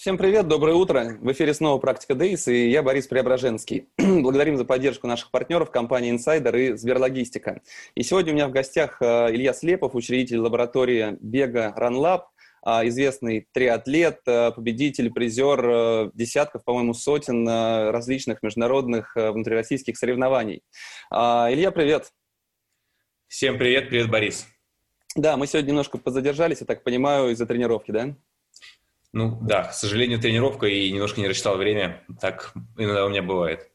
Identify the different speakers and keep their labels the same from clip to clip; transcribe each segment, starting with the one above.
Speaker 1: Всем привет, доброе утро. В эфире снова «Практика Дейс» и я Борис Преображенский. Благодарим за поддержку наших партнеров компании Insider и Сберлогистика. И сегодня у меня в гостях э, Илья Слепов, учредитель лаборатории Бега RunLab, а, известный триатлет, э, победитель, призер э, десятков, по-моему, сотен различных международных внутрироссийских соревнований. Илья, привет.
Speaker 2: Всем привет, привет, Борис.
Speaker 1: Да, мы сегодня немножко позадержались, я так понимаю, из-за тренировки, да?
Speaker 2: Ну да, к сожалению, тренировка и немножко не рассчитал время. Так иногда у меня бывает.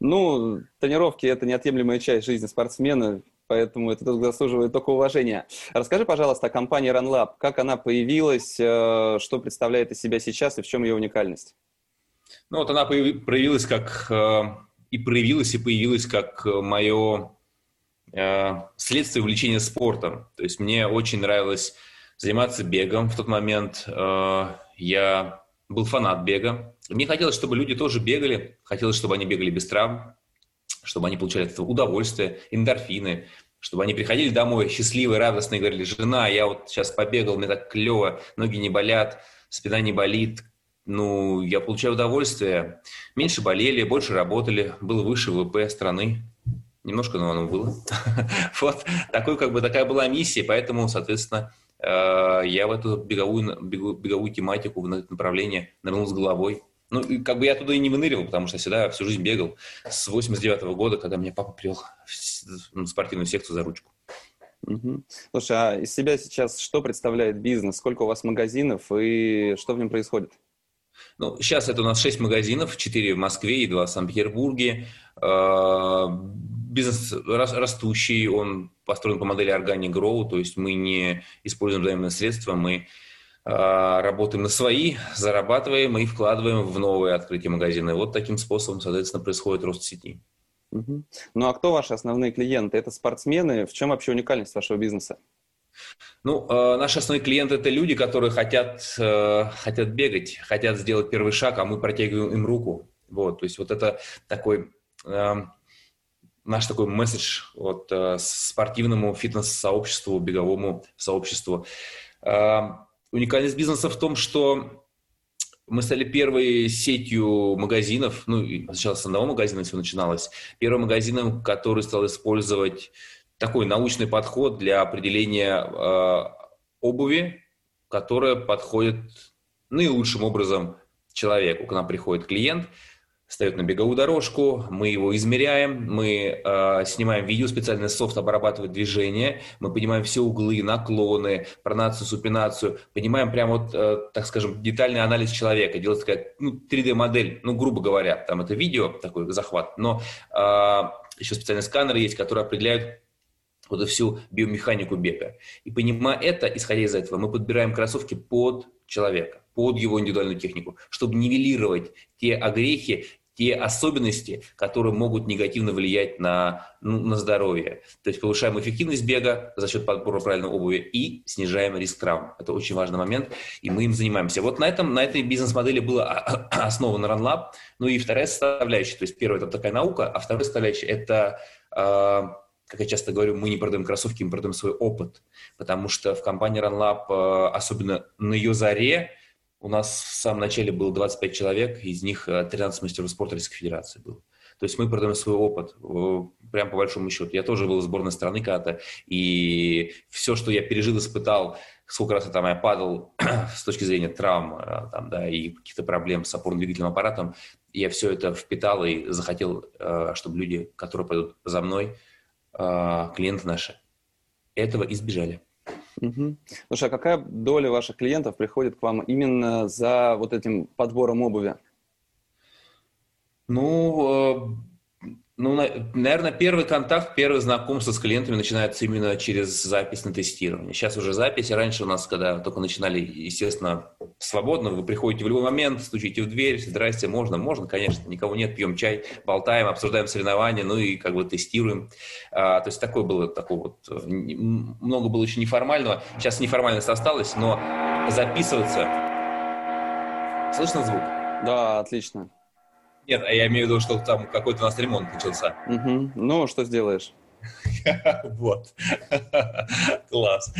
Speaker 1: Ну, тренировки – это неотъемлемая часть жизни спортсмена, поэтому это заслуживает только уважения. Расскажи, пожалуйста, о компании RunLab. Как она появилась, э, что представляет из себя сейчас и в чем ее уникальность?
Speaker 2: Ну вот она проявилась как э, и проявилась и появилась как мое э, следствие увлечения спортом. То есть мне очень нравилось заниматься бегом в тот момент я был фанат бега. Мне хотелось, чтобы люди тоже бегали, хотелось, чтобы они бегали без травм, чтобы они получали от этого удовольствие, эндорфины, чтобы они приходили домой счастливые, радостные, говорили, жена, я вот сейчас побегал, мне так клево, ноги не болят, спина не болит, ну, я получаю удовольствие. Меньше болели, больше работали, было выше ВВП страны. Немножко, но оно было. Вот, такой, как бы, такая была миссия, поэтому, соответственно, я в эту беговую, беговую тематику, в направление нырнул с головой. Ну, как бы я туда и не выныривал, потому что всегда всю жизнь бегал с 89 -го года, когда меня папа привел в спортивную секцию за ручку.
Speaker 1: Угу. Слушай, а из себя сейчас что представляет бизнес? Сколько у вас магазинов и что в нем происходит?
Speaker 2: Ну, сейчас это у нас 6 магазинов, 4 в Москве и 2 в Санкт-Петербурге. Бизнес растущий, он построен по модели Organic Grow, то есть мы не используем заемные средства, мы а, работаем на свои, зарабатываем и вкладываем в новые открытия магазина. И вот таким способом, соответственно, происходит рост сети.
Speaker 1: Угу. Ну а кто ваши основные клиенты? Это спортсмены? В чем вообще уникальность вашего бизнеса?
Speaker 2: Ну, э, наши основные клиенты это люди, которые хотят, э, хотят бегать, хотят сделать первый шаг, а мы протягиваем им руку. Вот, то есть вот это такой э, наш такой месседж вот, э, спортивному фитнес-сообществу, беговому сообществу. Э, уникальность бизнеса в том, что мы стали первой сетью магазинов, ну, сначала с одного магазина все начиналось, первым магазином, который стал использовать такой научный подход для определения э, обуви, которая подходит наилучшим образом человеку. К нам приходит клиент – встает на беговую дорожку, мы его измеряем, мы э, снимаем видео, специальный софт обрабатывает движение, мы понимаем все углы, наклоны, пронацию, супинацию, понимаем прямо вот, э, так скажем, детальный анализ человека, делается такая ну, 3D-модель, ну, грубо говоря, там это видео, такой захват, но э, еще специальный сканер есть, который определяет вот всю биомеханику бега. И понимая это, исходя из этого, мы подбираем кроссовки под человека, под его индивидуальную технику, чтобы нивелировать те огрехи, те особенности, которые могут негативно влиять на, ну, на здоровье. То есть повышаем эффективность бега за счет подбора правильной обуви и снижаем риск травм. Это очень важный момент, и мы им занимаемся. Вот на, этом, на этой бизнес-модели было основано RunLab. Ну и вторая составляющая, то есть первая – это такая наука, а вторая составляющая – это а, как я часто говорю, мы не продаем кроссовки, мы продаем свой опыт, потому что в компании RunLab, а, особенно на ее заре, у нас в самом начале было 25 человек, из них 13 э, мастеров спорта Российской Федерации было. То есть мы продаем свой опыт, прям по большому счету. Я тоже был в сборной страны когда-то, и все, что я пережил, испытал, сколько раз я там я падал с точки зрения травм э, там, да, и каких-то проблем с опорно-двигательным аппаратом, я все это впитал и захотел, э, чтобы люди, которые пойдут за мной, клиенты наши, этого избежали.
Speaker 1: Угу. Слушай, а какая доля ваших клиентов приходит к вам именно за вот этим подбором обуви?
Speaker 2: Ну, э, Ну, наверное, первый контакт, первое знакомство с клиентами начинается именно через запись на тестирование. Сейчас уже запись. Раньше у нас, когда только начинали, естественно, свободно, вы приходите в любой момент, стучите в дверь, здрасте, можно, можно, конечно, никого нет, пьем чай, болтаем, обсуждаем соревнования, ну и как бы тестируем. А, то есть такое было, такое вот, много было еще неформального. Сейчас неформальность осталась, но записываться... Слышно звук?
Speaker 1: Да, отлично.
Speaker 2: Нет, а я имею в виду, что там какой-то у нас ремонт начался.
Speaker 1: Угу. Ну, что сделаешь?
Speaker 2: Вот. Класс.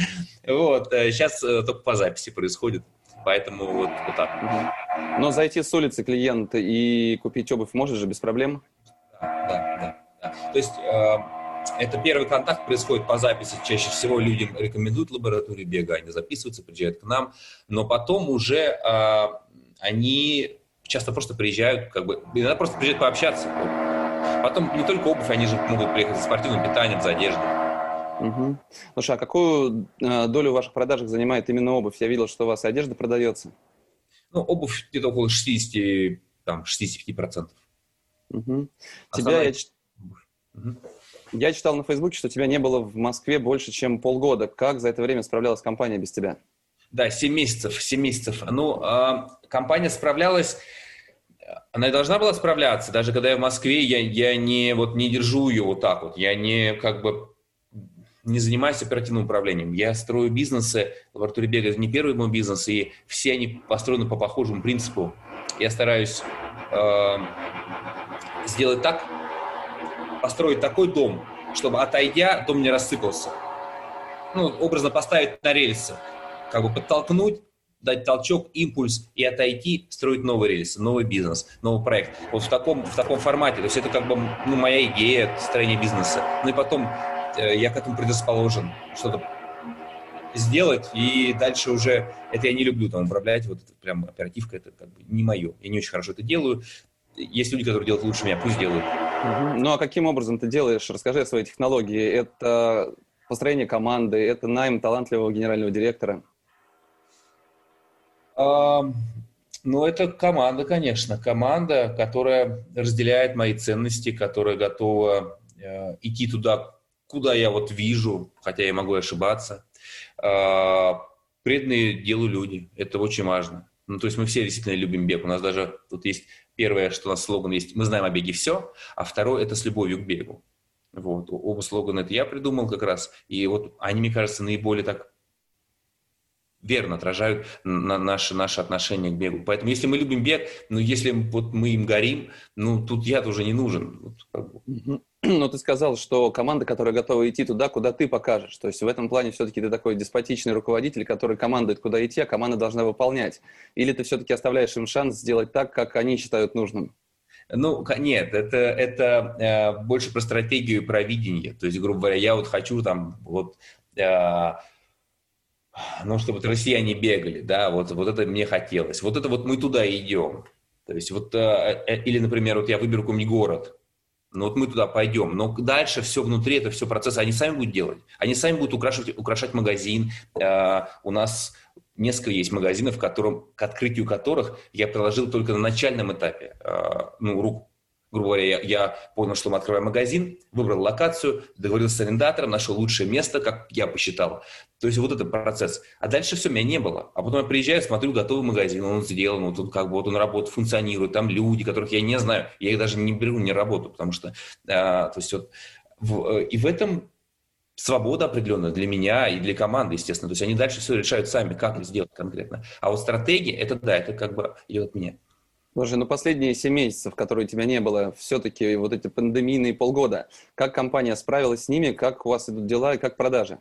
Speaker 2: Вот. Сейчас э, только по записи происходит. Поэтому вот, вот так.
Speaker 1: Но зайти с улицы клиент и купить обувь можешь же без проблем?
Speaker 2: Да, да, да. да. То есть э, это первый контакт происходит по записи. Чаще всего людям рекомендуют лабораторию бега, они записываются, приезжают к нам. Но потом уже э, они часто просто приезжают, как бы, иногда просто приезжают пообщаться. Потом не только обувь, они же могут приехать за спортивным питанием, за одеждой.
Speaker 1: Угу. Слушай, а какую э, долю в ваших продажах занимает именно обувь? Я видел, что у вас одежда продается.
Speaker 2: Ну, обувь где-то около 60, там, 65%.
Speaker 1: Угу. Тебя я... Угу. Я читал на Фейсбуке, что тебя не было в Москве больше, чем полгода. Как за это время справлялась компания без тебя?
Speaker 2: Да, 7 месяцев, 7 месяцев. Ну, э, компания справлялась, она и должна была справляться. Даже когда я в Москве, я, я не, вот, не держу ее вот так вот. Я не, как бы, не занимаюсь оперативным управлением. Я строю бизнесы, лаборатория бега не первый мой бизнес, и все они построены по похожему принципу. Я стараюсь э, сделать так, построить такой дом, чтобы отойдя, дом не рассыпался. Ну, образно поставить на рельсы как бы подтолкнуть, дать толчок, импульс и отойти, строить новый рельс, новый бизнес, новый проект. Вот в таком, в таком формате. То есть это как бы ну, моя идея строения бизнеса. Ну и потом э, я к этому предрасположен. Что-то сделать, и дальше уже, это я не люблю там управлять, вот прям оперативка, это как бы не мое. Я не очень хорошо это делаю. Есть люди, которые делают лучше меня, пусть делают.
Speaker 1: Ну а каким образом ты делаешь? Расскажи о своей технологии. Это построение команды, это найм талантливого генерального директора.
Speaker 2: Ну, это команда, конечно. Команда, которая разделяет мои ценности, которая готова э, идти туда, куда я вот вижу, хотя я могу ошибаться. Э, преданные делу люди. Это очень важно. Ну, то есть мы все действительно любим бег. У нас даже тут есть первое, что у нас слоган есть «Мы знаем о беге все», а второе – это «С любовью к бегу». Вот. Оба слогана это я придумал как раз. И вот они, мне кажется, наиболее так верно отражают на наши, наши отношения к бегу. Поэтому если мы любим бег, ну, если вот мы им горим, ну, тут я тоже не нужен. Вот,
Speaker 1: как бы. Но ты сказал, что команда, которая готова идти туда, куда ты покажешь. То есть в этом плане все-таки ты такой деспотичный руководитель, который командует, куда идти, а команда должна выполнять. Или ты все-таки оставляешь им шанс сделать так, как они считают нужным?
Speaker 2: Ну, нет, это, это э, больше про стратегию про видение. То есть, грубо говоря, я вот хочу там вот... Э, ну, чтобы россияне бегали, да, вот, вот это мне хотелось. Вот это вот мы туда идем. То есть вот, э, э, или, например, вот я выберу какой-нибудь город, ну вот мы туда пойдем, но дальше все внутри, это все процессы, они сами будут делать. Они сами будут украшать, украшать магазин. Э, у нас несколько есть магазинов, которым, к открытию которых я приложил только на начальном этапе ну, руку грубо говоря, я, я понял, что мы открываем магазин, выбрал локацию, договорился с арендатором, нашел лучшее место, как я посчитал. То есть вот этот процесс. А дальше все, меня не было. А потом я приезжаю, смотрю, готовый магазин, он сделан, вот он как бы вот он работает, функционирует, там люди, которых я не знаю, я их даже не беру, не работаю, потому что, а, то есть вот, в, э, и в этом свобода определенная для меня и для команды, естественно. То есть они дальше все решают сами, как это сделать конкретно. А вот стратегия, это да, это как бы идет от меня.
Speaker 1: Слушай, ну последние 7 месяцев, которые тебя не было, все-таки вот эти пандемийные полгода, как компания справилась с ними, как у вас идут дела и как продажи?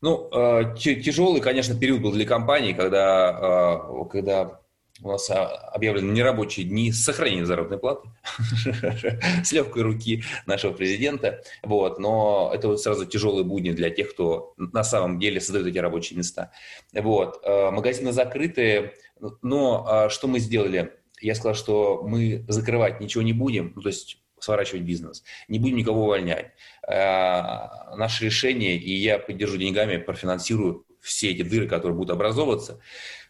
Speaker 2: Ну, э, тяжелый, конечно, период был для компании, когда, э, когда у нас а, объявлены нерабочие дни с сохранением заработной платы, с легкой руки нашего президента. Вот. Но это вот сразу тяжелые будни для тех, кто на самом деле создает эти рабочие места. Вот. Э, магазины закрыты, но что мы сделали? Я сказал, что мы закрывать ничего не будем, ну, то есть сворачивать бизнес, не будем никого увольнять. Э, наше решение, и я поддержу деньгами, профинансирую все эти дыры, которые будут образовываться.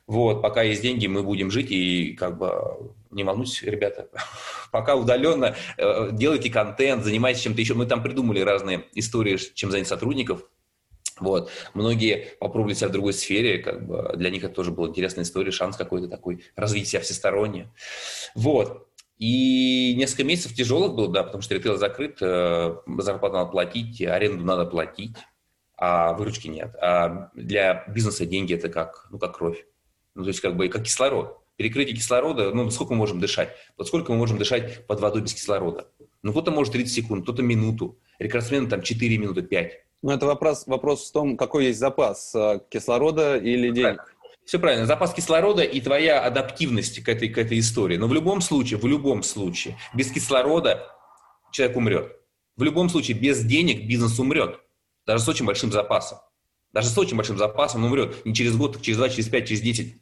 Speaker 2: Вот, пока есть деньги, мы будем жить, и как бы не волнуйтесь, ребята, пока удаленно э, делайте контент, занимайтесь чем-то еще. Мы там придумали разные истории, чем занять сотрудников. Вот. Многие попробовали себя в другой сфере, как бы для них это тоже была интересная история, шанс какой-то такой, развить себя всесторонне. Вот. И несколько месяцев тяжелых было, да, потому что ритейл закрыт, э, зарплату надо платить, аренду надо платить, а выручки нет. А для бизнеса деньги это как, ну, как кровь. Ну, то есть как бы как кислород. Перекрытие кислорода, ну, сколько мы можем дышать? Вот сколько мы можем дышать под водой без кислорода? Ну, кто-то может 30 секунд, кто-то минуту. Рекордсмены там 4 минуты, 5.
Speaker 1: Ну, это вопрос, вопрос в том, какой есть запас э, кислорода или денег. Правильно.
Speaker 2: Все правильно. Запас кислорода и твоя адаптивность к этой, к этой истории. Но в любом случае, в любом случае, без кислорода человек умрет. В любом случае, без денег бизнес умрет. Даже с очень большим запасом. Даже с очень большим запасом он умрет. Не через год, так через два, через пять, через десять.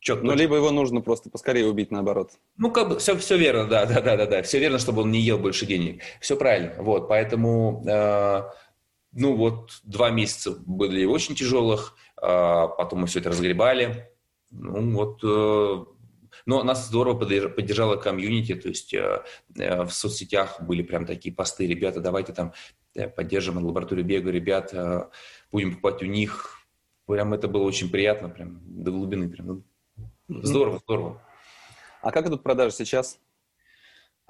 Speaker 1: Четко. Ну, либо его нужно просто поскорее убить, наоборот.
Speaker 2: Ну, как бы, все, все верно, да, да, да, да, да. Все верно, чтобы он не ел больше денег. Все правильно. Вот, поэтому, э, ну, вот, два месяца были очень тяжелых, э, потом мы все это разгребали. Ну, вот, э, но нас здорово поддержала комьюнити, то есть э, э, в соцсетях были прям такие посты, ребята, давайте там поддержим лабораторию бега, ребят, э, будем покупать у них. Прям это было очень приятно, прям до глубины, прям ну, Здорово, здорово.
Speaker 1: А как идут продажи сейчас?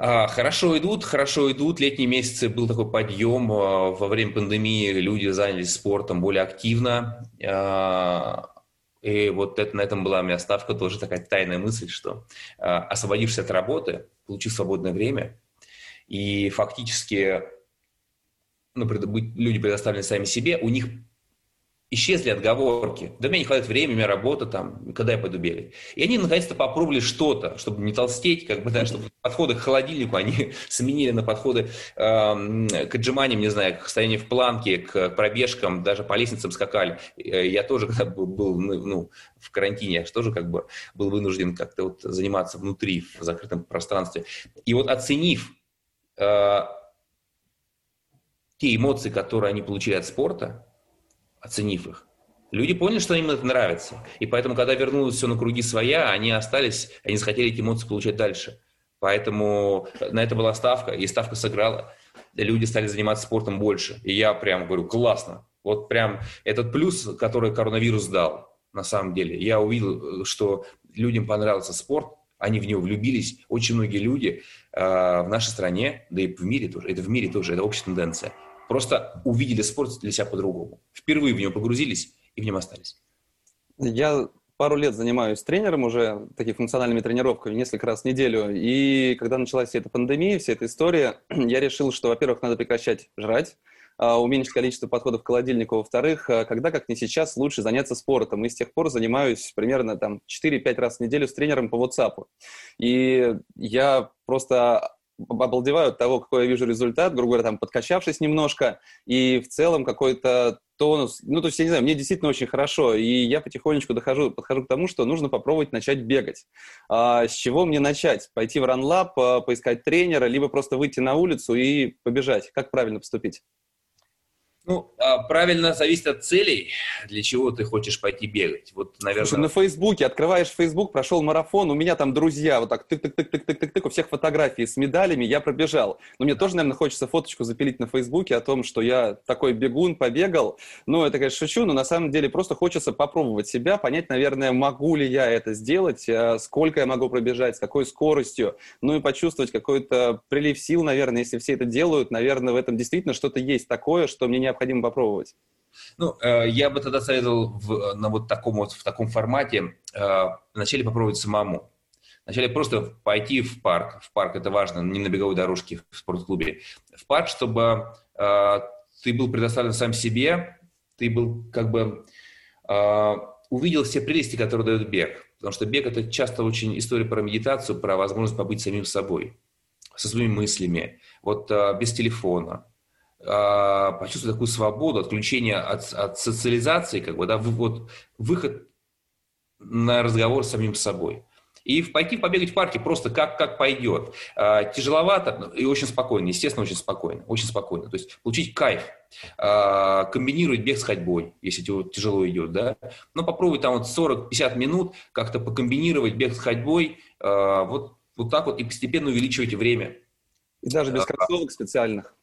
Speaker 2: А, хорошо идут, хорошо идут. Летние месяцы был такой подъем. А, во время пандемии люди занялись спортом более активно. А, и вот это, на этом была у меня ставка, тоже такая тайная мысль, что освободившись от работы, получив свободное время, и фактически ну, люди предоставлены сами себе, у них исчезли отговорки. Да мне не хватает времени, у меня работа там, когда я пойду бегать. И они наконец-то попробовали что-то, чтобы не толстеть, как бы, да, чтобы подходы к холодильнику они сменили на подходы э, к отжиманиям, не знаю, к стоянию в планке, к пробежкам, даже по лестницам скакали. Э, я тоже, когда был ну, ну, в карантине, я тоже как бы был вынужден как-то вот заниматься внутри, в закрытом пространстве. И вот оценив э, те эмоции, которые они получили от спорта, оценив их. Люди поняли, что им это нравится. И поэтому, когда вернулось все на круги своя, они остались, они захотели эти эмоции получать дальше. Поэтому на это была ставка, и ставка сыграла. Люди стали заниматься спортом больше. И я прям говорю, классно. Вот прям этот плюс, который коронавирус дал, на самом деле. Я увидел, что людям понравился спорт, они в него влюбились. Очень многие люди э, в нашей стране, да и в мире тоже, это в мире тоже, это общая тенденция – просто увидели спорт для себя по-другому. Впервые в него погрузились и в нем остались.
Speaker 1: Я пару лет занимаюсь тренером уже, такими функциональными тренировками, несколько раз в неделю. И когда началась вся эта пандемия, вся эта история, я решил, что, во-первых, надо прекращать жрать, а, уменьшить количество подходов к холодильнику. Во-вторых, а, когда, как не сейчас, лучше заняться спортом. И с тех пор занимаюсь примерно там 4-5 раз в неделю с тренером по WhatsApp. И я просто обалдеваю от того, какой я вижу результат, грубо говоря, там, подкачавшись немножко, и в целом какой-то тонус, ну, то есть, я не знаю, мне действительно очень хорошо, и я потихонечку дохожу, подхожу к тому, что нужно попробовать начать бегать. А, с чего мне начать? Пойти в а, поискать тренера, либо просто выйти на улицу и побежать? Как правильно поступить?
Speaker 2: Ну, а, правильно зависит от целей, для чего ты хочешь пойти бегать. Вот, наверное... Слушай,
Speaker 1: на Фейсбуке, открываешь Фейсбук, прошел марафон, у меня там друзья, вот так тык-тык-тык-тык-тык-тык, у всех фотографии с медалями, я пробежал. Но мне да. тоже, наверное, хочется фоточку запилить на Фейсбуке о том, что я такой бегун, побегал. Ну, это, конечно, шучу, но на самом деле просто хочется попробовать себя, понять, наверное, могу ли я это сделать, а, сколько я могу пробежать, с какой скоростью, ну и почувствовать какой-то прилив сил, наверное, если все это делают, наверное, в этом действительно что-то есть такое, что мне необходимо необходимо попробовать?
Speaker 2: Ну, э, я бы тогда советовал в, на вот таком вот, в таком формате э, вначале попробовать самому. Вначале просто пойти в парк. В парк это важно, не на беговой дорожке в спортклубе. В парк, чтобы э, ты был предоставлен сам себе, ты был как бы увидел все прелести, которые дает бег. Потому что бег это часто очень история про медитацию, про возможность побыть самим собой, со своими мыслями, вот без телефона, почувствовать такую свободу, отключение от, от социализации, как бы, да, вот выход на разговор с самим собой. И пойти побегать в парке просто как, как пойдет. А, тяжеловато и очень спокойно, естественно, очень спокойно. Очень спокойно. То есть получить кайф. А, комбинировать бег с ходьбой, если тебе тяжело идет. Да? Но попробуй там вот 40-50 минут как-то покомбинировать бег с ходьбой. А, вот, вот так вот и постепенно увеличивайте время.
Speaker 1: И даже без кроссовок специальных?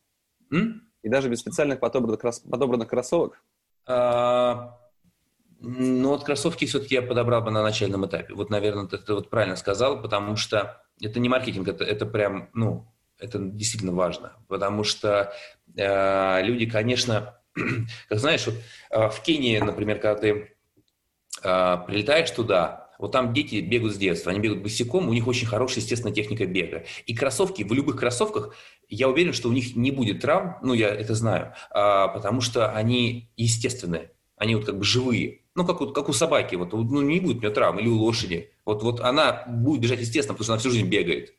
Speaker 1: М? И даже без специальных подобранных, подобранных кроссовок?
Speaker 2: А, ну, вот кроссовки все-таки я подобрал бы на начальном этапе. Вот, наверное, ты, ты вот правильно сказал, потому что это не маркетинг, это, это прям, ну, это действительно важно. Потому что э, люди, конечно, как знаешь, вот, э, в Кении, например, когда ты э, прилетаешь туда, вот там дети бегают с детства, они бегают босиком, у них очень хорошая, естественно, техника бега. И кроссовки, в любых кроссовках, я уверен, что у них не будет травм, ну, я это знаю, а, потому что они естественные, они вот как бы живые. Ну, как, вот, как у собаки, вот, ну, не будет у нее травм, или у лошади. Вот, вот она будет бежать естественно, потому что она всю жизнь бегает.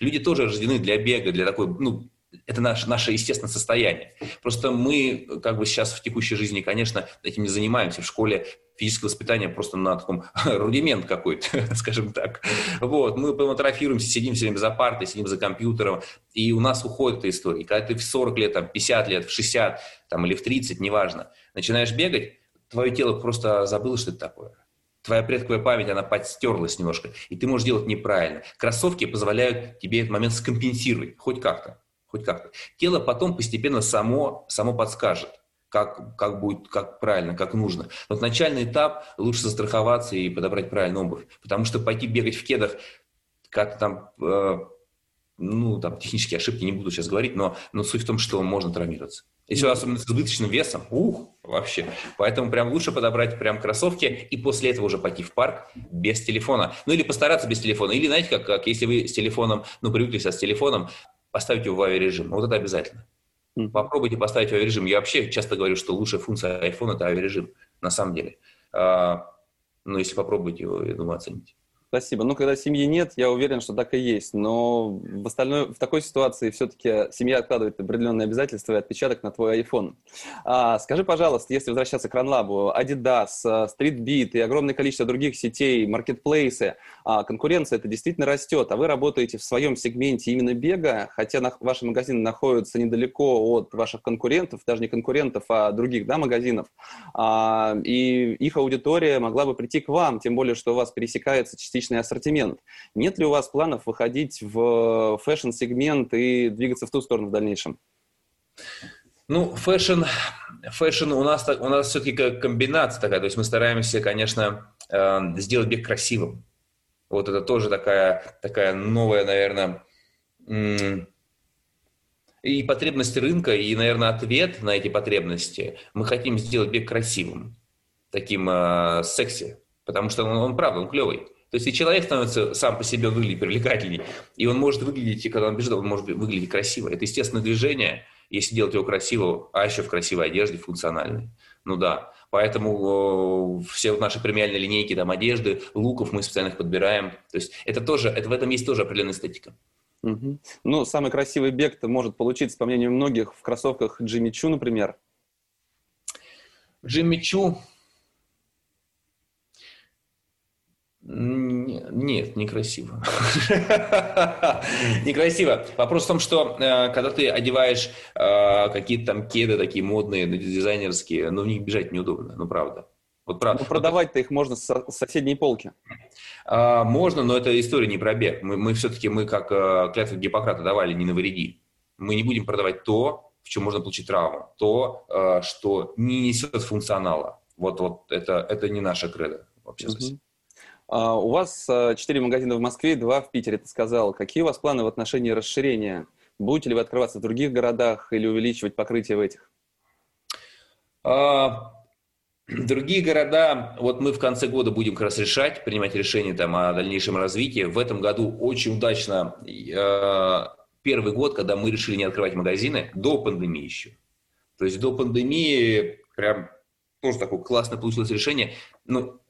Speaker 2: Люди тоже рождены для бега, для такой, ну, это наше, наше естественное состояние. Просто мы, как бы сейчас в текущей жизни, конечно, этим не занимаемся. В школе физическое воспитание просто на таком рудимент какой-то, скажем так. Вот, мы атрофируемся, сидим все время за партой, сидим за компьютером, и у нас уходит эта история. И когда ты в 40 лет, там, 50 лет, в 60 там, или в 30, неважно, начинаешь бегать, твое тело просто забыло, что это такое. Твоя предковая память, она подстерлась немножко, и ты можешь делать неправильно. Кроссовки позволяют тебе этот момент скомпенсировать, хоть как-то. Хоть как-то. Тело потом постепенно само, само подскажет как, как будет, как правильно, как нужно. Вот начальный этап лучше застраховаться и подобрать правильную обувь. Потому что пойти бегать в кедах, как там, э, ну, там, технические ошибки не буду сейчас говорить, но, но суть в том, что можно травмироваться. Если особенно с избыточным весом, ух, вообще. Поэтому прям лучше подобрать прям кроссовки и после этого уже пойти в парк без телефона. Ну или постараться без телефона. Или знаете, как, как если вы с телефоном, ну привыкли с телефоном, поставить его в авиарежим. Вот это обязательно. Попробуйте поставить авиарежим. Я вообще часто говорю, что лучшая функция iPhone – это авиарежим, на самом деле. А, но если попробуйте его, я думаю, оцените.
Speaker 1: Спасибо. Ну, когда семьи нет, я уверен, что так и есть. Но в, остальной, в такой ситуации все-таки семья откладывает определенные обязательства и отпечаток на твой iPhone. А, скажи, пожалуйста, если возвращаться к RunLab, Adidas, StreetBeat и огромное количество других сетей, маркетплейсы, а, конкуренция это действительно растет, а вы работаете в своем сегменте именно бега, хотя на, ваши магазины находятся недалеко от ваших конкурентов, даже не конкурентов, а других да, магазинов, а, и их аудитория могла бы прийти к вам, тем более, что у вас пересекается частично различный ассортимент. Нет ли у вас планов выходить в фэшн-сегмент и двигаться в ту сторону в дальнейшем?
Speaker 2: Ну, фэшн, фэшн у нас, у нас все-таки комбинация такая, то есть мы стараемся, конечно, э, сделать бег красивым. Вот это тоже такая, такая новая, наверное, и потребность рынка, и, наверное, ответ на эти потребности. Мы хотим сделать бег красивым, таким э, секси, потому что он, он правда, он клевый. То есть и человек становится сам по себе выглядеть привлекательней, и он может выглядеть, и когда он бежит, он может выглядеть красиво. Это естественное движение, если делать его красиво, а еще в красивой одежде, функциональной. Ну да, поэтому э, все вот наши премиальные линейки, там, одежды, луков мы специально их подбираем. То есть это тоже, это в этом есть тоже определенная эстетика.
Speaker 1: Угу. Ну, самый красивый бег может получиться, по мнению многих, в кроссовках Джимми Чу, например.
Speaker 2: Джимми Чу, Нет, некрасиво. Некрасиво. Вопрос в том, что э, когда ты одеваешь э, какие-то там кеды такие модные, дизайнерские, ну в них бежать неудобно, ну правда.
Speaker 1: Вот правда. Ну, продавать-то их можно с соседней полки.
Speaker 2: А, можно, но это история не про бег. Мы, мы все-таки, мы как э, клятву Гиппократа давали, не навреди. Мы не будем продавать то, в чем можно получить травму, то, что не несет функционала. Вот, вот это, это не наша кредо вообще совсем.
Speaker 1: А, у вас а, четыре магазина в Москве, два в Питере, ты сказал. Какие у вас планы в отношении расширения? Будете ли вы открываться в других городах или увеличивать покрытие в этих?
Speaker 2: А, другие города, вот мы в конце года будем как раз решать, принимать решение там о дальнейшем развитии. В этом году очень удачно первый год, когда мы решили не открывать магазины, до пандемии еще. То есть до пандемии прям тоже такое классное получилось решение. Ну,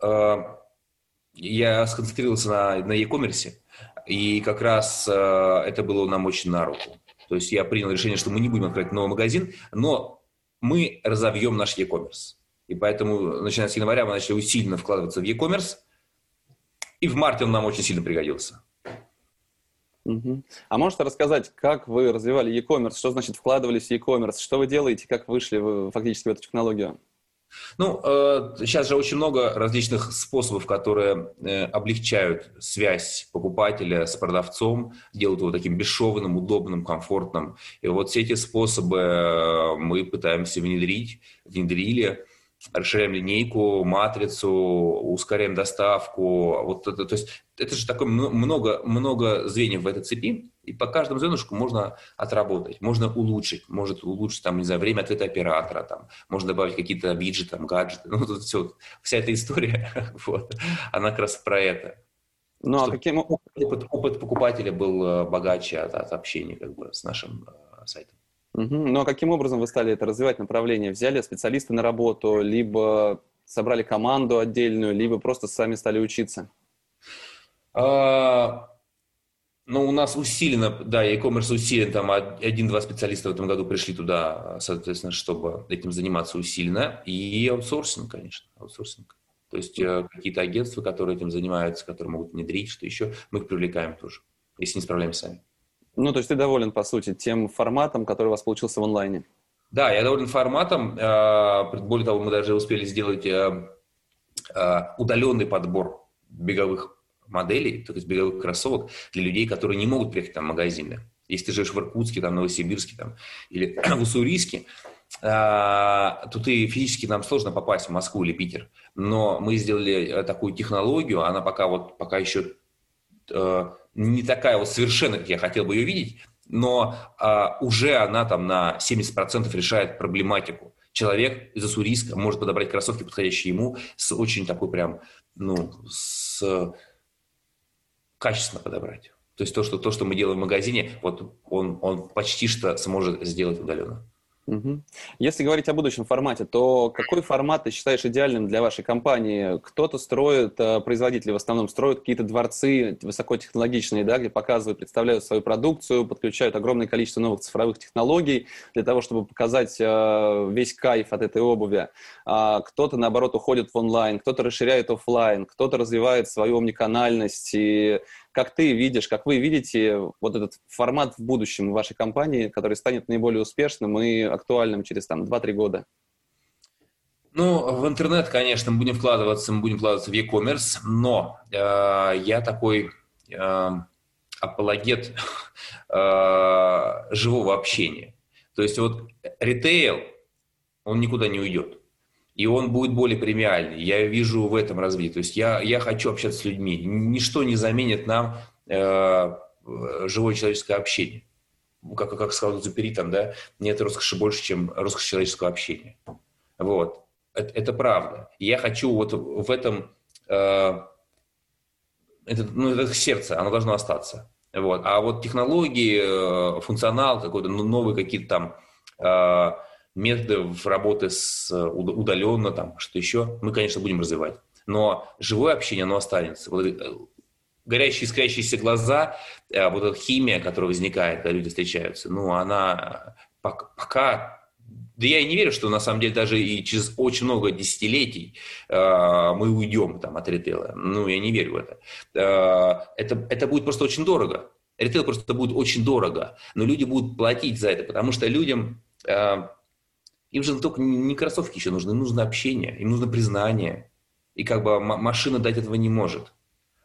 Speaker 2: я сконцентрировался на, на e-commerce, и как раз э, это было нам очень на руку. То есть я принял решение, что мы не будем открывать новый магазин, но мы разовьем наш e-commerce. И поэтому, начиная с января, мы начали усиленно вкладываться в e-commerce. И в марте он нам очень сильно пригодился.
Speaker 1: А можете рассказать, как вы развивали e-commerce, что значит вкладывались в e-commerce, что вы делаете, как вышли вы фактически в эту технологию?
Speaker 2: Ну, э, сейчас же очень много различных способов, которые э, облегчают связь покупателя с продавцом, делают его таким бесшовным, удобным, комфортным. И вот все эти способы э, мы пытаемся внедрить, внедрили расширяем линейку, матрицу, ускоряем доставку. Вот это, то есть это же такое много, много звеньев в этой цепи, и по каждому звенушку можно отработать, можно улучшить, может улучшить там, не знаю, время ответа оператора, там, можно добавить какие-то виджеты, там, гаджеты, ну, тут все, вся эта история, вот, она как раз про это. Ну, а каким опыт, опыт покупателя был э, богаче от, от общения как бы с нашим э, сайтом.
Speaker 1: Угу. Ну а каким образом вы стали это развивать направление? Взяли специалиста на работу, либо собрали команду отдельную, либо просто сами стали учиться?
Speaker 2: А, ну, у нас усиленно, да, e-commerce усилен, там один-два специалиста в этом году пришли туда, соответственно, чтобы этим заниматься усиленно. И аутсорсинг, конечно, аутсорсинг. То есть э, какие-то агентства, которые этим занимаются, которые могут внедрить, что еще, мы их привлекаем тоже, если не справляемся сами.
Speaker 1: Ну, то есть ты доволен, по сути, тем форматом, который у вас получился в онлайне?
Speaker 2: Да, я доволен форматом. Э, более того, мы даже успели сделать э, э, удаленный подбор беговых моделей, то есть беговых кроссовок для людей, которые не могут приехать там в магазины. Если ты живешь в Иркутске, там, Новосибирске там, или в Уссурийске, то ты физически нам сложно попасть в Москву или Питер. Но мы сделали такую технологию, она пока вот пока еще не такая вот совершенно, как я хотел бы ее видеть, но а, уже она там на 70% решает проблематику. Человек из Уссурийска может подобрать кроссовки, подходящие ему, с очень такой прям, ну, с качественно подобрать. То есть то, что, то, что мы делаем в магазине, вот он, он почти что сможет сделать удаленно.
Speaker 1: Если говорить о будущем формате, то какой формат ты считаешь идеальным для вашей компании? Кто-то строит, э, производители в основном строят какие-то дворцы высокотехнологичные, да, где показывают, представляют свою продукцию, подключают огромное количество новых цифровых технологий для того, чтобы показать э, весь кайф от этой обуви. А кто-то, наоборот, уходит в онлайн, кто-то расширяет офлайн, кто-то развивает свою омниканальность и как ты видишь, как вы видите вот этот формат в будущем вашей компании, который станет наиболее успешным и актуальным через там 2-3 года?
Speaker 2: Ну, в интернет, конечно, мы будем вкладываться, мы будем вкладываться в e-commerce, но э, я такой э, апологет э, живого общения. То есть вот ритейл, он никуда не уйдет и он будет более премиальный. Я вижу в этом развитие. То есть я, я хочу общаться с людьми. Ничто не заменит нам э, живое человеческое общение. Как, как сказал Зупери, там, да, нет роскоши больше, чем роскошь человеческого общения. Вот. Это, это правда. Я хочу вот в этом, э, это, ну, это сердце, оно должно остаться. Вот. А вот технологии, э, функционал какой-то, ну, новые какие-то там э, методы работы с, э, удаленно, там, что еще, мы, конечно, будем развивать. Но живое общение, оно останется. Вот, э, горящие, искрящиеся глаза, э, вот эта химия, которая возникает, когда люди встречаются, ну, она пока... Да я и не верю, что на самом деле даже и через очень много десятилетий э, мы уйдем там, от ритейла. Ну, я не верю в это. Э, это. Это будет просто очень дорого. Ритейл просто будет очень дорого. Но люди будут платить за это, потому что людям... Э, им же только не кроссовки еще нужны, им нужно общение, им нужно признание. И как бы машина дать этого не может.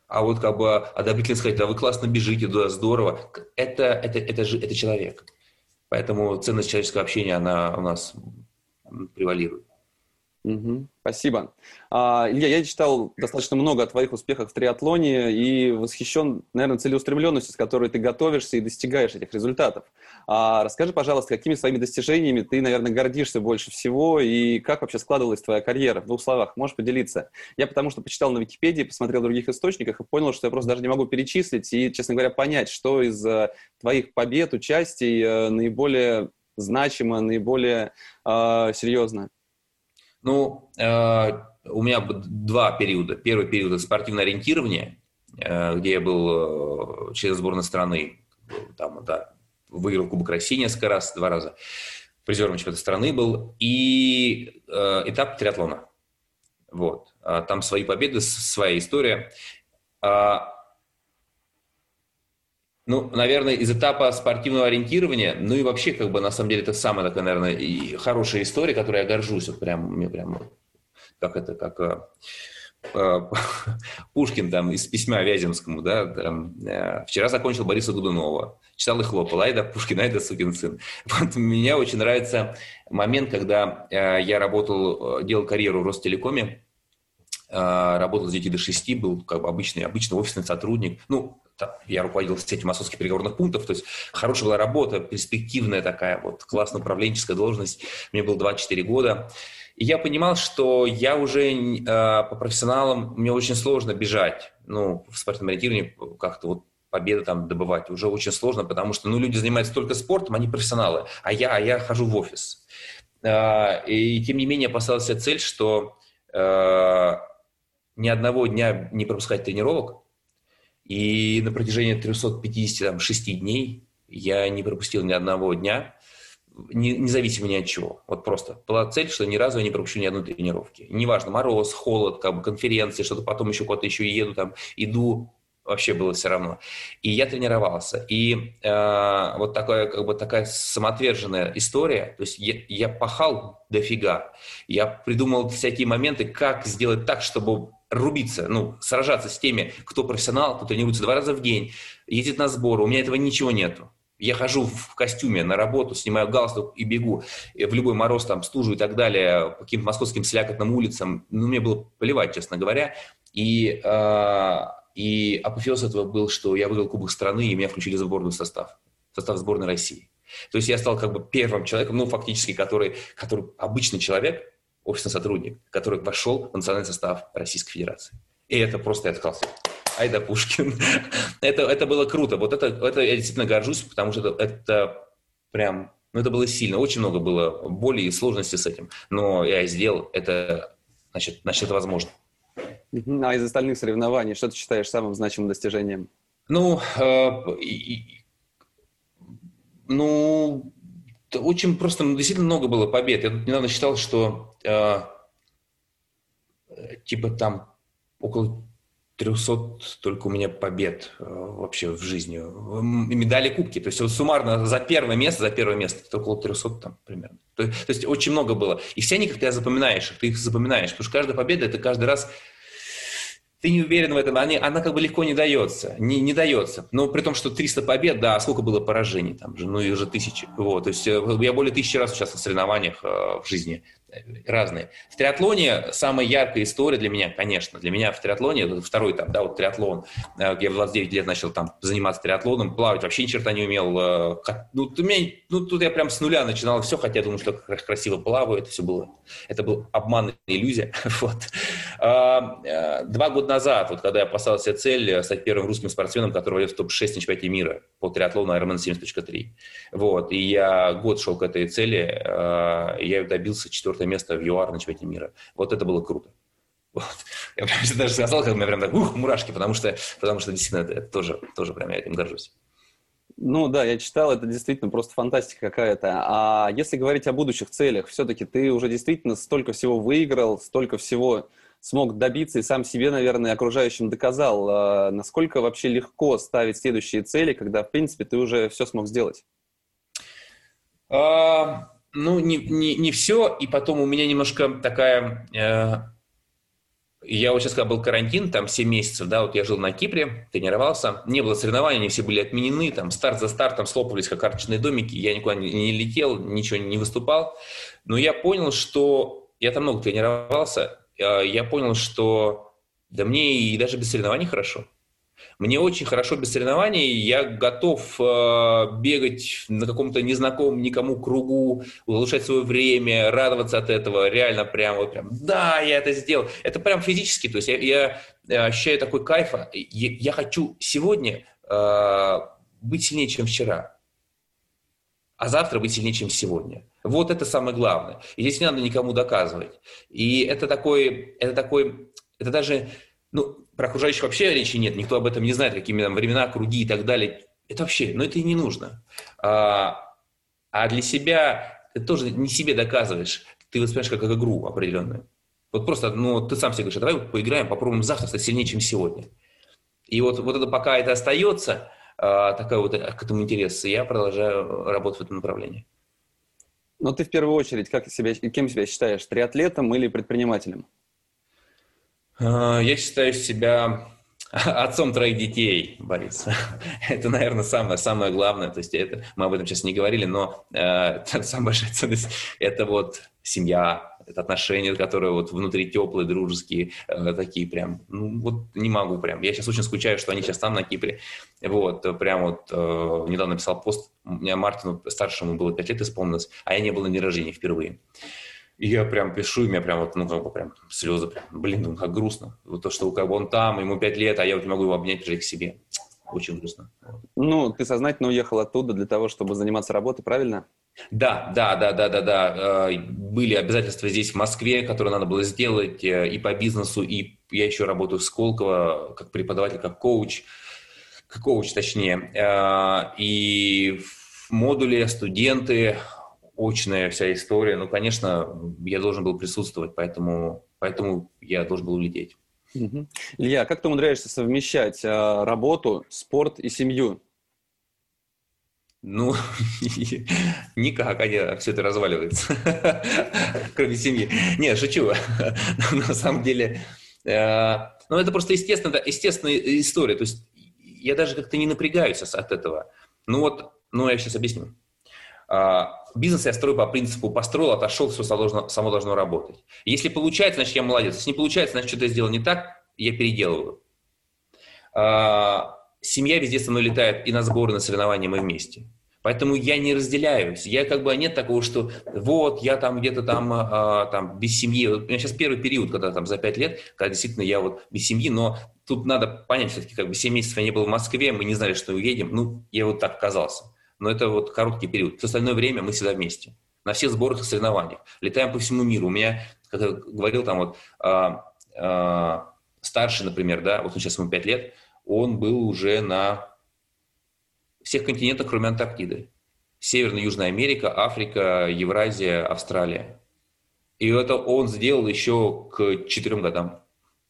Speaker 2: А вот как бы одобрительно сказать, да вы классно бежите, да, здорово, это, это, это, же, это человек. Поэтому ценность человеческого общения, она у нас превалирует.
Speaker 1: Угу, спасибо. А, Илья, я читал достаточно много о твоих успехах в триатлоне и восхищен, наверное, целеустремленностью, с которой ты готовишься и достигаешь этих результатов. А, расскажи, пожалуйста, какими своими достижениями ты, наверное, гордишься больше всего и как вообще складывалась твоя карьера? В двух словах, можешь поделиться? Я потому что почитал на Википедии, посмотрел в других источниках и понял, что я просто даже не могу перечислить и, честно говоря, понять, что из э, твоих побед, участий э, наиболее значимо, наиболее э, серьезно.
Speaker 2: Ну, э, у меня два периода. Первый период – это спортивное ориентирование, э, где я был э, член сборной страны. Там, да, выиграл Кубок России несколько раз, два раза. Призером чемпионата страны был. И э, этап триатлона. Вот. А там свои победы, своя история. А, ну, наверное, из этапа спортивного ориентирования, ну и вообще, как бы, на самом деле, это самая такая, наверное, и хорошая история, которой я горжусь. Вот прям, мне прям, как это, как э, э, Пушкин там из письма Вяземскому, да, там, э, вчера закончил Бориса Годунова, читал и хлопал, айда Пушкин, айда сукин сын. Вот мне очень нравится момент, когда я работал, делал карьеру в Ростелекоме, работал с 9 до 6, был как бы обычный, обычный офисный сотрудник. Ну, я руководил сетью московских переговорных пунктов, то есть хорошая была работа, перспективная такая, вот классная управленческая должность. Мне было 24 года. И я понимал, что я уже э, по профессионалам, мне очень сложно бежать, ну, в спортивном ориентировании как-то вот победы там добывать уже очень сложно, потому что, ну, люди занимаются только спортом, они профессионалы, а я, а я хожу в офис. Э, и тем не менее поставил себе цель, что э, ни одного дня не пропускать тренировок, и на протяжении 356 дней я не пропустил ни одного дня, независимо ни от чего. Вот просто была цель, что ни разу я не пропущу ни одной тренировки. Неважно, мороз, холод, как бы конференции, что-то потом еще куда-то еще еду, там, иду, вообще было все равно. И я тренировался. И э, вот такая, как бы такая самоотверженная история. То есть я, я пахал дофига. Я придумал всякие моменты, как сделать так, чтобы рубиться, ну, сражаться с теми, кто профессионал, кто тренируется два раза в день, ездит на сборы. У меня этого ничего нету. Я хожу в костюме на работу, снимаю галстук и бегу в любой мороз, там, стужу и так далее, по каким-то московским слякотным улицам. Ну, мне было плевать, честно говоря. И, э, и апофеоз этого был, что я выиграл Кубок страны, и меня включили в сборную состав, состав сборной России. То есть я стал как бы первым человеком, ну, фактически, который, который обычный человек, офисный сотрудник, который вошел в национальный состав Российской Федерации. И это просто, я сказал, Айда Пушкин. это, это было круто. Вот это, это я действительно горжусь, потому что это, это прям, ну это было сильно. Очень много было боли и сложности с этим. Но я сделал это, значит, значит это возможно.
Speaker 1: А из остальных соревнований, что ты считаешь самым значимым достижением?
Speaker 2: Ну, э, и, ну, очень просто, ну, действительно много было побед. Я недавно считал, что э, типа там около 300 только у меня побед э, вообще в жизни. Медали, кубки. То есть суммарно за первое место, за первое место это около 300 там примерно. То, то есть очень много было. И все они как-то запоминаешь, ты их запоминаешь. Потому что каждая победа это каждый раз ты не уверен в этом, они, она как бы легко не дается, не, не дается. Но при том, что 300 побед, да, сколько было поражений там же, ну и уже тысячи. Вот, то есть э, я более тысячи раз участвовал в соревнованиях э, в жизни разные. В триатлоне самая яркая история для меня, конечно, для меня в триатлоне, второй там, да, вот триатлон, э, я в 29 лет начал там заниматься триатлоном, плавать вообще ни черта не умел. Э, ну, у меня, ну, тут я прям с нуля начинал все, хотя я думал, что красиво плаваю, это все было, это был обман и иллюзия. Вот. А, э, два года назад, вот когда я поставил себе цель стать первым русским спортсменом, который войдет в топ-6 на чемпионате мира по триатлону Ironman 70.3. Вот, и я год шел к этой цели, я ее добился четвертое место в ЮАР на чемпионате мира. Вот это было круто. Вот. Я прям даже сказал, как у меня прям так, ух, мурашки, потому что, потому что действительно это тоже, тоже прям я этим горжусь.
Speaker 1: Ну да, я читал, это действительно просто фантастика какая-то. А если говорить о будущих целях, все-таки ты уже действительно столько всего выиграл, столько всего смог добиться и сам себе, наверное, окружающим доказал. А насколько вообще легко ставить следующие цели, когда, в принципе, ты уже все смог сделать?
Speaker 2: А, ну, не, не, не все, и потом у меня немножко такая... Э, я вот сейчас, когда был карантин, там 7 месяцев, да, вот я жил на Кипре, тренировался, не было соревнований, они все были отменены, там старт за стартом слопались как карточные домики, я никуда не, не летел, ничего не выступал, но я понял, что... Я там много тренировался, я понял, что да мне и даже без соревнований хорошо. Мне очень хорошо без соревнований, я готов э, бегать на каком-то незнакомом никому кругу, улучшать свое время, радоваться от этого, реально прям вот прям, да, я это сделал. Это прям физически, то есть я, я э, ощущаю такой кайф, я, я хочу сегодня э, быть сильнее, чем вчера, а завтра быть сильнее, чем сегодня. Вот это самое главное. И здесь не надо никому доказывать. И это такой, это такой, это даже, ну, про окружающих вообще речи нет, никто об этом не знает, какими там времена, круги и так далее. Это вообще, ну это и не нужно. А, а для себя ты тоже не себе доказываешь, ты воспринимаешь как игру определенную. Вот просто, ну, ты сам себе говоришь, а давай поиграем, попробуем завтра стать сильнее, чем сегодня. И вот, вот это пока это остается, а, такая вот к этому интерес, я продолжаю работать в этом направлении.
Speaker 1: Но ты в первую очередь как себя, кем себя считаешь, триатлетом или предпринимателем?
Speaker 2: А, я считаю себя отцом троих детей, Борис. это, наверное, самое, самое главное. То есть это, мы об этом сейчас не говорили, но э, самая большая ценность – это вот семья, это отношения, которые вот внутри теплые, дружеские, э, такие прям, ну вот не могу прям. Я сейчас очень скучаю, что они сейчас там на Кипре. Вот, прям вот э, недавно написал пост, у меня Мартину старшему было 5 лет исполнилось, а я не был на день рождения впервые. И я прям пишу, и у меня прям вот, ну, как бы прям слезы, прям, блин, ну, как грустно. Вот то, что как бы он там, ему 5 лет, а я вот не могу его обнять, прижать к себе. Очень грустно.
Speaker 1: Ну, ты сознательно уехал оттуда для того, чтобы заниматься работой, правильно?
Speaker 2: Да, да, да, да, да, да. Э, были обязательства здесь, в Москве, которые надо было сделать э, и по бизнесу, и я еще работаю в Сколково как преподаватель, как коуч, как коуч точнее. Э, и в модуле студенты, очная вся история. Ну, конечно, я должен был присутствовать, поэтому, поэтому я должен был улететь.
Speaker 1: Илья, как ты умудряешься совмещать работу, спорт и семью?
Speaker 2: Ну, никак, они, все это разваливается, кроме семьи. Не, шучу. На самом деле, э, ну, это просто естественно, естественная история. То есть я даже как-то не напрягаюсь от этого. Ну вот, ну я сейчас объясню. А, бизнес я строю по принципу построил, отошел, все само должно, работать. Если получается, значит, я молодец. Если не получается, значит, что-то сделал не так, я переделываю. А, семья везде со мной летает и на сборы, на соревнования мы вместе. Поэтому я не разделяюсь. Я как бы нет такого, что вот я там где-то там, а, там без семьи. Вот у меня сейчас первый период, когда там за пять лет, когда действительно я вот без семьи, но тут надо понять все-таки, как бы 7 месяцев я не был в Москве, мы не знали, что уедем. Ну, я вот так оказался. Но это вот короткий период. Все остальное время мы всегда вместе. На всех сборах и соревнованиях. Летаем по всему миру. У меня, как я говорил, там вот а, а, старший, например, да, вот сейчас ему 5 лет, он был уже на всех континентах, кроме Антарктиды. Северная Южная Америка, Африка, Евразия, Австралия. И это он сделал еще к четырем годам.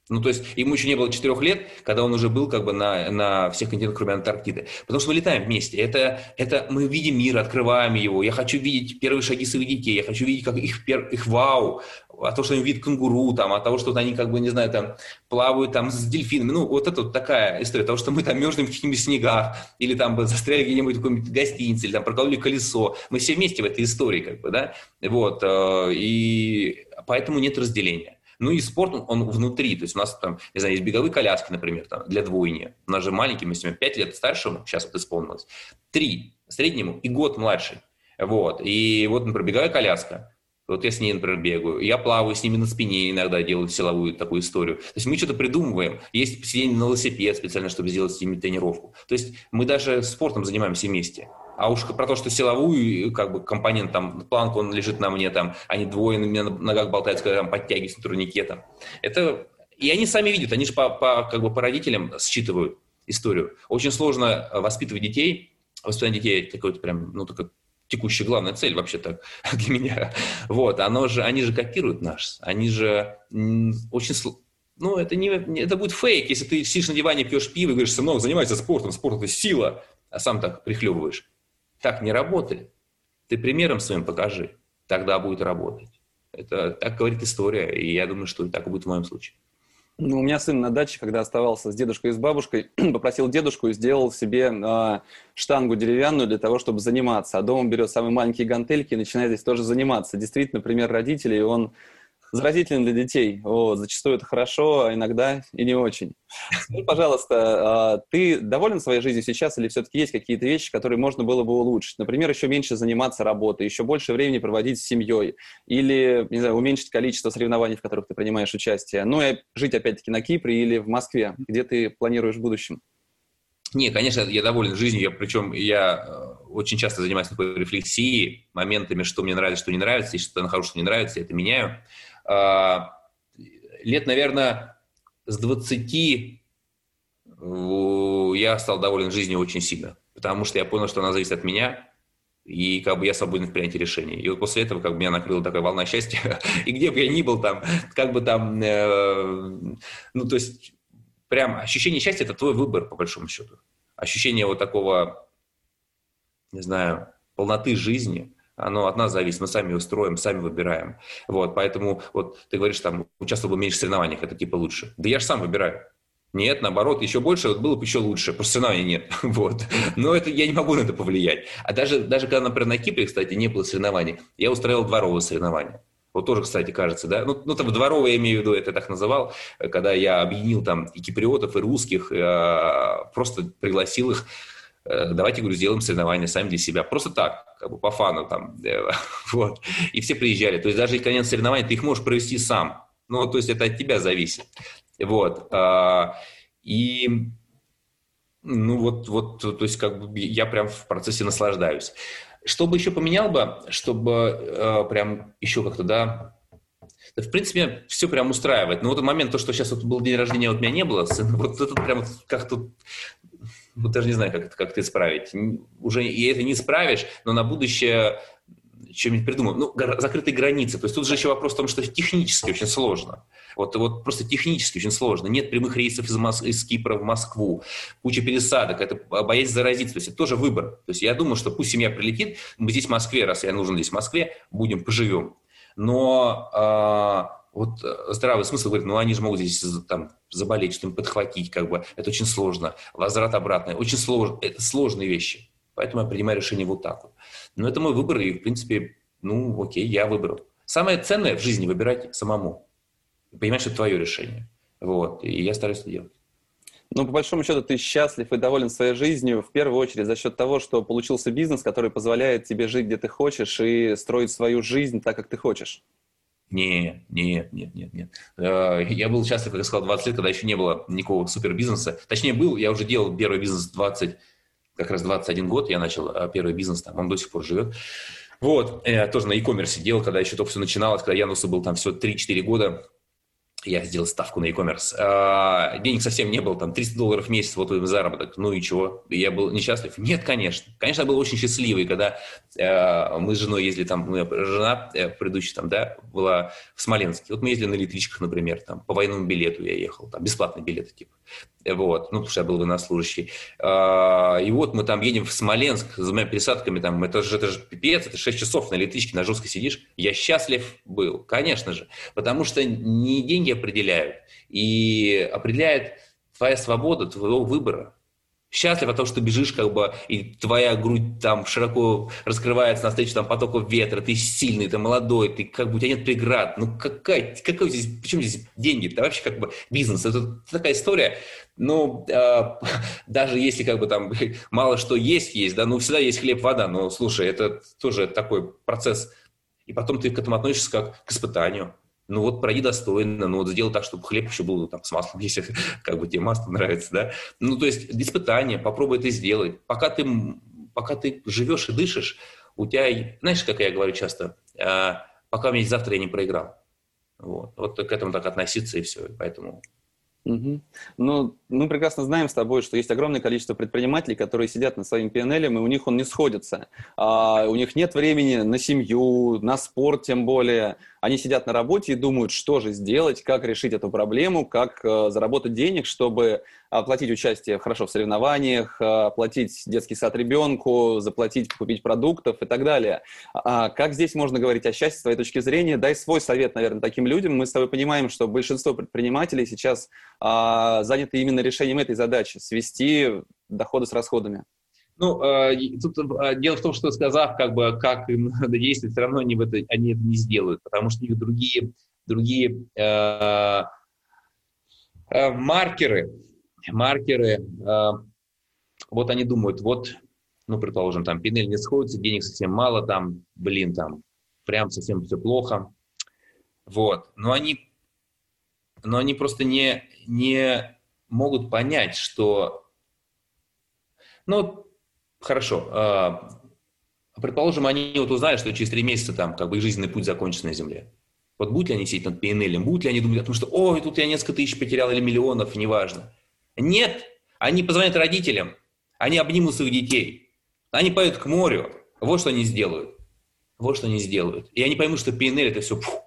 Speaker 2: Ну, то есть ему еще не было четырех лет, когда он уже был как бы на, на всех континентах, кроме Антарктиды. Потому что мы летаем вместе. Это, это мы видим мир, открываем его. Я хочу видеть первые шаги своих детей. Я хочу видеть как их, их вау от того, что они видят кенгуру, там, от того, что они, как бы, не знаю, там, плавают там с дельфинами. Ну, вот это вот такая история. Того, что мы там мерзнем в каких-нибудь снегах, или там застряли где-нибудь в какой-нибудь гостинице, или там прокололи колесо. Мы все вместе в этой истории, как бы, да. Вот. Э, и поэтому нет разделения. Ну и спорт, он, он внутри, то есть у нас там, не знаю, есть беговые коляски, например, там, для двойни. У нас же маленький, мы с ним 5 лет старшему, сейчас вот исполнилось, 3 среднему и год младший. Вот. И вот, например, беговая коляска. Вот я с ней, например, бегаю. Я плаваю с ними на спине иногда, делаю силовую такую историю. То есть мы что-то придумываем. Есть сидение на велосипед специально, чтобы сделать с ними тренировку. То есть мы даже спортом занимаемся вместе. А уж про то, что силовую как бы компонент, там, планку, он лежит на мне, там, они двое на меня на ногах болтаются, когда там подтягиваются на турнике, там. Это... И они сами видят, они же по, по, как бы по родителям считывают историю. Очень сложно воспитывать детей, воспитание детей такой вот прям, ну, такой текущая главная цель вообще так для меня. Вот, оно же, они же копируют наш, они же очень ну, это, не, это будет фейк, если ты сидишь на диване, пьешь пиво и говоришь, сынок, занимайся спортом, спорт – это сила, а сам так прихлебываешь. Так не работает. Ты примером своим покажи, тогда будет работать. Это так говорит история, и я думаю, что так будет в моем случае.
Speaker 1: Ну, у меня сын на даче, когда оставался с дедушкой и с бабушкой, попросил дедушку и сделал себе э, штангу деревянную для того, чтобы заниматься. А дома берет самые маленькие гантельки и начинает здесь тоже заниматься. Действительно, пример родителей, он заразителен для детей. Вот, зачастую это хорошо, а иногда и не очень. Скажи, пожалуйста, а, ты доволен своей жизнью сейчас или все-таки есть какие-то вещи, которые можно было бы улучшить? Например, еще меньше заниматься работой, еще больше времени проводить с семьей или, не знаю, уменьшить количество соревнований, в которых ты принимаешь участие. Ну и жить опять-таки на Кипре или в Москве, где ты планируешь в будущем?
Speaker 2: Не, конечно, я доволен жизнью, я, причем я э, очень часто занимаюсь такой рефлексией, моментами, что мне нравится, что не нравится, и что нахожу, что не нравится, я это меняю. А, лет, наверное, с 20 я стал доволен жизнью очень сильно, потому что я понял, что она зависит от меня, и как бы я свободен в принятии решений. И вот после этого как бы меня накрыла такая волна счастья, и где бы я ни был там, как бы там, э, ну то есть прям ощущение счастья – это твой выбор, по большому счету. Ощущение вот такого, не знаю, полноты жизни, оно от нас зависит, мы сами его сами выбираем. Вот, поэтому вот ты говоришь, там, участвовал бы меньше в соревнованиях, это типа лучше. Да я же сам выбираю. Нет, наоборот, еще больше, вот было бы еще лучше. Просто соревнований нет. Вот. Но это я не могу на это повлиять. А даже, даже когда, например, на Кипре, кстати, не было соревнований, я устраивал дворовые соревнования. Вот тоже, кстати, кажется, да. Ну, ну там дворовые, я имею в виду, это так называл, когда я объединил там и киприотов, и русских, э, просто пригласил их давайте, говорю, сделаем соревнования сами для себя. Просто так, как бы по фану там. вот. И все приезжали. То есть даже конец соревнований, ты их можешь провести сам. Ну, то есть это от тебя зависит. Вот. А, и ну вот, вот, то есть как бы я прям в процессе наслаждаюсь. Что бы еще поменял бы, чтобы э, прям еще как-то, да, в принципе, все прям устраивает. Но вот момент, то, что сейчас вот был день рождения, вот меня не было, вот это прям как-то, вот даже не знаю, как это, как это исправить. Уже и это не исправишь, но на будущее что-нибудь придумаем. Ну, закрытые границы. То есть тут же еще вопрос в том, что технически очень сложно. Вот, вот просто технически очень сложно. Нет прямых рейсов из, Мос- из Кипра в Москву, куча пересадок, это боязнь заразиться. То есть это тоже выбор. То есть я думаю, что пусть семья прилетит, мы здесь в Москве, раз я нужен здесь в Москве, будем, поживем. Но а, вот здравый смысл говорит, ну они же могут здесь там заболеть, что-нибудь подхватить, как бы, это очень сложно. Возврат обратно, очень сложно, это сложные вещи. Поэтому я принимаю решение вот так вот. Но это мой выбор, и, в принципе, ну, окей, я выбрал. Самое ценное в жизни выбирать самому. Понимаешь, что это твое решение. Вот, и я стараюсь это делать.
Speaker 1: Ну, по большому счету, ты счастлив и доволен своей жизнью в первую очередь за счет того, что получился бизнес, который позволяет тебе жить, где ты хочешь, и строить свою жизнь так, как ты хочешь.
Speaker 2: Нет, нет, нет, нет, нет. Э, я был счастлив, как я сказал, 20 лет, когда еще не было никакого супербизнеса. Точнее, был, я уже делал первый бизнес 20, как раз 21 год я начал а первый бизнес, там, он до сих пор живет. Вот, я тоже на e-commerce делал, когда еще только все начиналось, когда Янусу был там все 3-4 года, я сделал ставку на e-commerce. А, денег совсем не было, там 300 долларов в месяц, вот им заработок. Ну и чего? Я был несчастлив? Нет, конечно. Конечно, я был очень счастливый, когда э, мы с женой ездили там, моя жена э, предыдущая там, да, была в Смоленске. Вот мы ездили на электричках, например, там, по военному билету я ехал, там, бесплатный билет, типа. Вот, ну, потому что я был военнослужащий. А, и вот мы там едем в Смоленск с двумя пересадками, там, это же, это же пипец, это 6 часов на электричке, на жестко сидишь. Я счастлив был, конечно же, потому что не деньги определяют, и определяет твоя свобода, твоего выбора счастлив от того, что бежишь, как бы, и твоя грудь там широко раскрывается навстречу там потоку ветра, ты сильный, ты молодой, ты как бы, у тебя нет преград. Ну, какая, какой здесь, почему здесь деньги? Это вообще как бы бизнес. Это такая история, ну, э, даже если как бы там мало что есть, есть, да, ну, всегда есть хлеб, вода, но, слушай, это тоже такой процесс. И потом ты к этому относишься как к испытанию ну вот пройди достойно, ну вот сделай так, чтобы хлеб еще был там с маслом, если как бы тебе масло нравится, да. Ну то есть испытание, попробуй это сделать. Пока ты, пока ты живешь и дышишь, у тебя, знаешь, как я говорю часто, а, пока у меня завтра я не проиграл. Вот, вот к этому так относиться и все, поэтому
Speaker 1: Угу. Ну, мы прекрасно знаем с тобой, что есть огромное количество предпринимателей, которые сидят на своим PNL, и у них он не сходится. А, у них нет времени на семью, на спорт тем более. Они сидят на работе и думают, что же сделать, как решить эту проблему, как э, заработать денег, чтобы оплатить участие хорошо в соревнованиях, э, оплатить детский сад ребенку, заплатить, купить продуктов и так далее. А как здесь можно говорить о счастье с твоей точки зрения? Дай свой совет, наверное, таким людям. Мы с тобой понимаем, что большинство предпринимателей сейчас а, заняты именно решением этой задачи – свести доходы с расходами.
Speaker 2: Ну, э, тут э, дело в том, что сказав, как бы, как им надо действовать, все равно они, в это, они это не сделают, потому что у них другие, другие э, э, маркеры, маркеры, э, вот они думают, вот, ну, предположим, там, пинель не сходится, денег совсем мало, там, блин, там, прям совсем все плохо, вот, но они, но они просто не, не могут понять, что, ну, Хорошо. А, предположим, они вот узнали, что через три месяца там как бы их жизненный путь закончится на Земле. Вот будут ли они сидеть над PNL, будут ли они думать о том, что ой, тут я несколько тысяч потерял или миллионов, неважно. Нет, они позвонят родителям, они обнимут своих детей, они поедут к морю, вот что они сделают. Вот что они сделают. И они поймут, что PNL это все фу.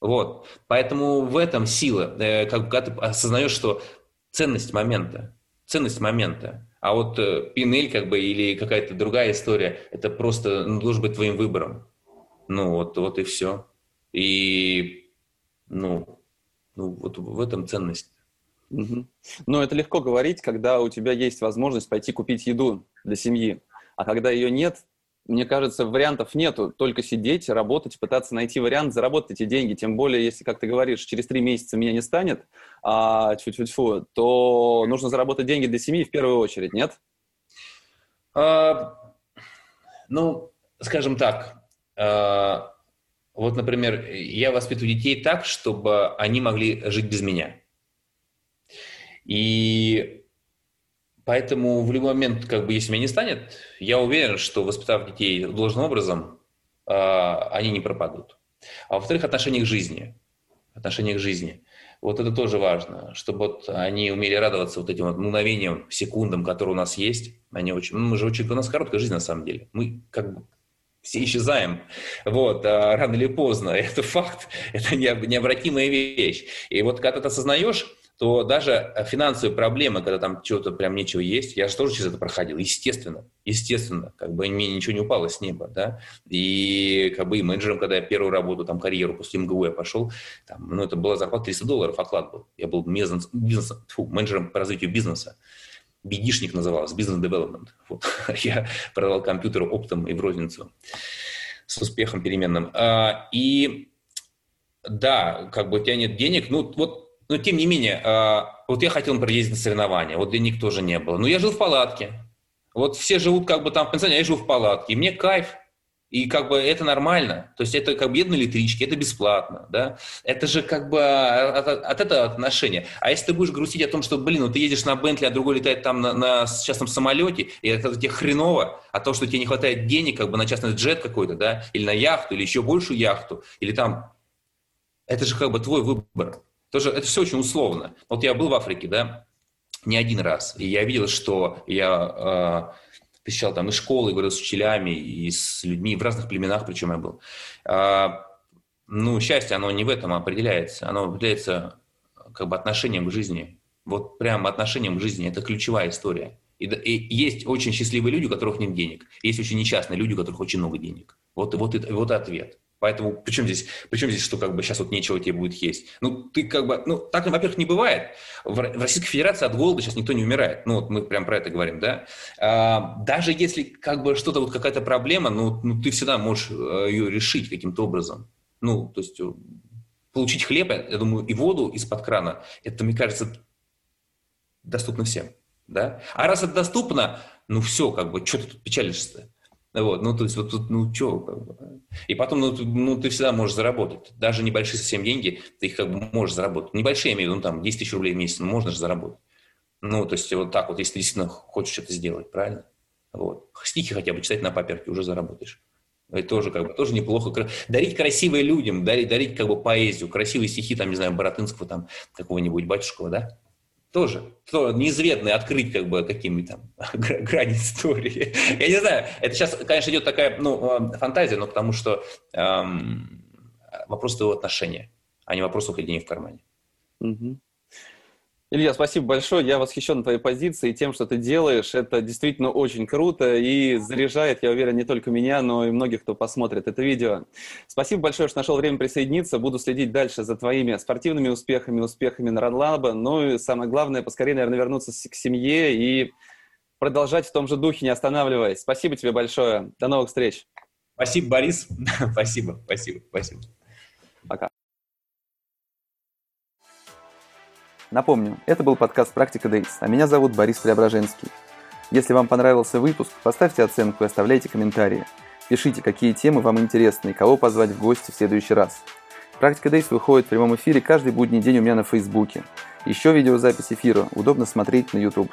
Speaker 2: Вот. Поэтому в этом сила. Э, когда ты осознаешь, что ценность момента. Ценность момента. А вот э, пинель как бы или какая-то другая история, это просто ну, должен быть твоим выбором. Ну вот, вот и все. И ну, ну вот в этом ценность.
Speaker 1: Угу. Но это легко говорить, когда у тебя есть возможность пойти купить еду для семьи. А когда ее нет, мне кажется, вариантов нету. Только сидеть, работать, пытаться найти вариант заработать эти деньги. Тем более, если, как ты говоришь, через три месяца меня не станет, а, тьфу -тьфу -тьфу, то нужно заработать деньги для семьи в первую очередь, нет?
Speaker 2: А, ну, скажем так, а, вот, например, я воспитываю детей так, чтобы они могли жить без меня. И Поэтому в любой момент, как бы, если меня не станет, я уверен, что воспитав детей должным образом, э, они не пропадут. А во-вторых, отношение к жизни. Отношение к жизни. Вот это тоже важно, чтобы вот они умели радоваться вот этим вот мгновениям, секундам, которые у нас есть. Они очень, ну, мы же очень, у нас короткая жизнь на самом деле. Мы как бы все исчезаем, вот, а рано или поздно, это факт, это необратимая вещь. И вот когда ты это осознаешь, то даже финансовые проблемы, когда там чего-то прям нечего есть, я же тоже через это проходил, естественно, естественно, как бы мне ничего не упало с неба, да, и как бы и менеджером, когда я первую работу, там, карьеру после МГУ я пошел, там, ну, это была зарплата 300 долларов, оклад был, я был бизнес, бизнес, фу, менеджером по развитию бизнеса, Бедишник назывался, бизнес-девелопмент. Вот. Я продавал компьютеры оптом и в розницу с успехом переменным. А, и да, как бы у тебя нет денег, ну вот но тем не менее, а, вот я хотел, например, на соревнования, вот денег тоже не было. Но я жил в палатке. Вот все живут как бы там в пансионе, а я жил в палатке. И мне кайф. И как бы это нормально. То есть это как бы едут на это бесплатно, да. Это же как бы от, от этого отношения. А если ты будешь грустить о том, что, блин, ну ты едешь на Бентли, а другой летает там на, на частном самолете, и это тебе хреново, а то, что тебе не хватает денег как бы на частный джет какой-то, да, или на яхту, или еще большую яхту, или там, это же как бы твой выбор. Тоже это все очень условно. Вот я был в Африке, да, не один раз, и я видел, что я э, посещал там и школы, и говорил с учителями, и с людьми в разных племенах, причем я был. А, ну, счастье, оно не в этом определяется, оно определяется как бы отношением к жизни. Вот прям отношением к жизни, это ключевая история. И, и есть очень счастливые люди, у которых нет денег. Есть очень несчастные люди, у которых очень много денег. Вот, вот, вот ответ. Поэтому причем здесь, причем здесь, что как бы сейчас вот нечего тебе будет есть? Ну, ты как бы, ну, так, во-первых, не бывает. В, Российской Федерации от голода сейчас никто не умирает. Ну, вот мы прям про это говорим, да. А, даже если как бы что-то, вот какая-то проблема, ну, ну, ты всегда можешь э, ее решить каким-то образом. Ну, то есть э, получить хлеб, я думаю, и воду из-под крана, это, мне кажется, доступно всем, да. А раз это доступно, ну, все, как бы, что ты тут печалишься-то? Вот, ну, то есть, вот тут, ну, что, как бы. И потом, ну, ты, ну, ты всегда можешь заработать. Даже небольшие совсем деньги, ты их как бы можешь заработать. Небольшие, я имею в виду, ну, там, 10 тысяч рублей в месяц, ну, можно же заработать. Ну, то есть, вот так вот, если действительно хочешь что-то сделать, правильно? Вот. Стихи хотя бы читать на паперке уже заработаешь. Это тоже как бы тоже неплохо. Дарить красивые людям, дарить, дарить как бы поэзию, красивые стихи, там, не знаю, Боротынского, там, какого-нибудь Батюшкова, да? Тоже то неизведанные открыть как бы какими там грани истории. Я не знаю, это сейчас, конечно, идет такая ну, э, фантазия, но потому что эм, вопрос твоего отношения, а не вопрос уходения в кармане.
Speaker 1: Угу. Илья, спасибо большое. Я восхищен твоей позицией и тем, что ты делаешь. Это действительно очень круто и заряжает, я уверен, не только меня, но и многих, кто посмотрит это видео. Спасибо большое, что нашел время присоединиться. Буду следить дальше за твоими спортивными успехами, успехами на Ранлаба. Ну и самое главное, поскорее, наверное, вернуться к семье и продолжать в том же духе, не останавливаясь. Спасибо тебе большое. До новых встреч.
Speaker 2: Спасибо, Борис. спасибо, спасибо, спасибо.
Speaker 1: Пока.
Speaker 3: Напомню, это был подкаст «Практика Дейс», а меня зовут Борис Преображенский. Если вам понравился выпуск, поставьте оценку и оставляйте комментарии. Пишите, какие темы вам интересны и кого позвать в гости в следующий раз. «Практика Дейс» выходит в прямом эфире каждый будний день у меня на Фейсбуке. Еще видеозапись эфира удобно смотреть на YouTube.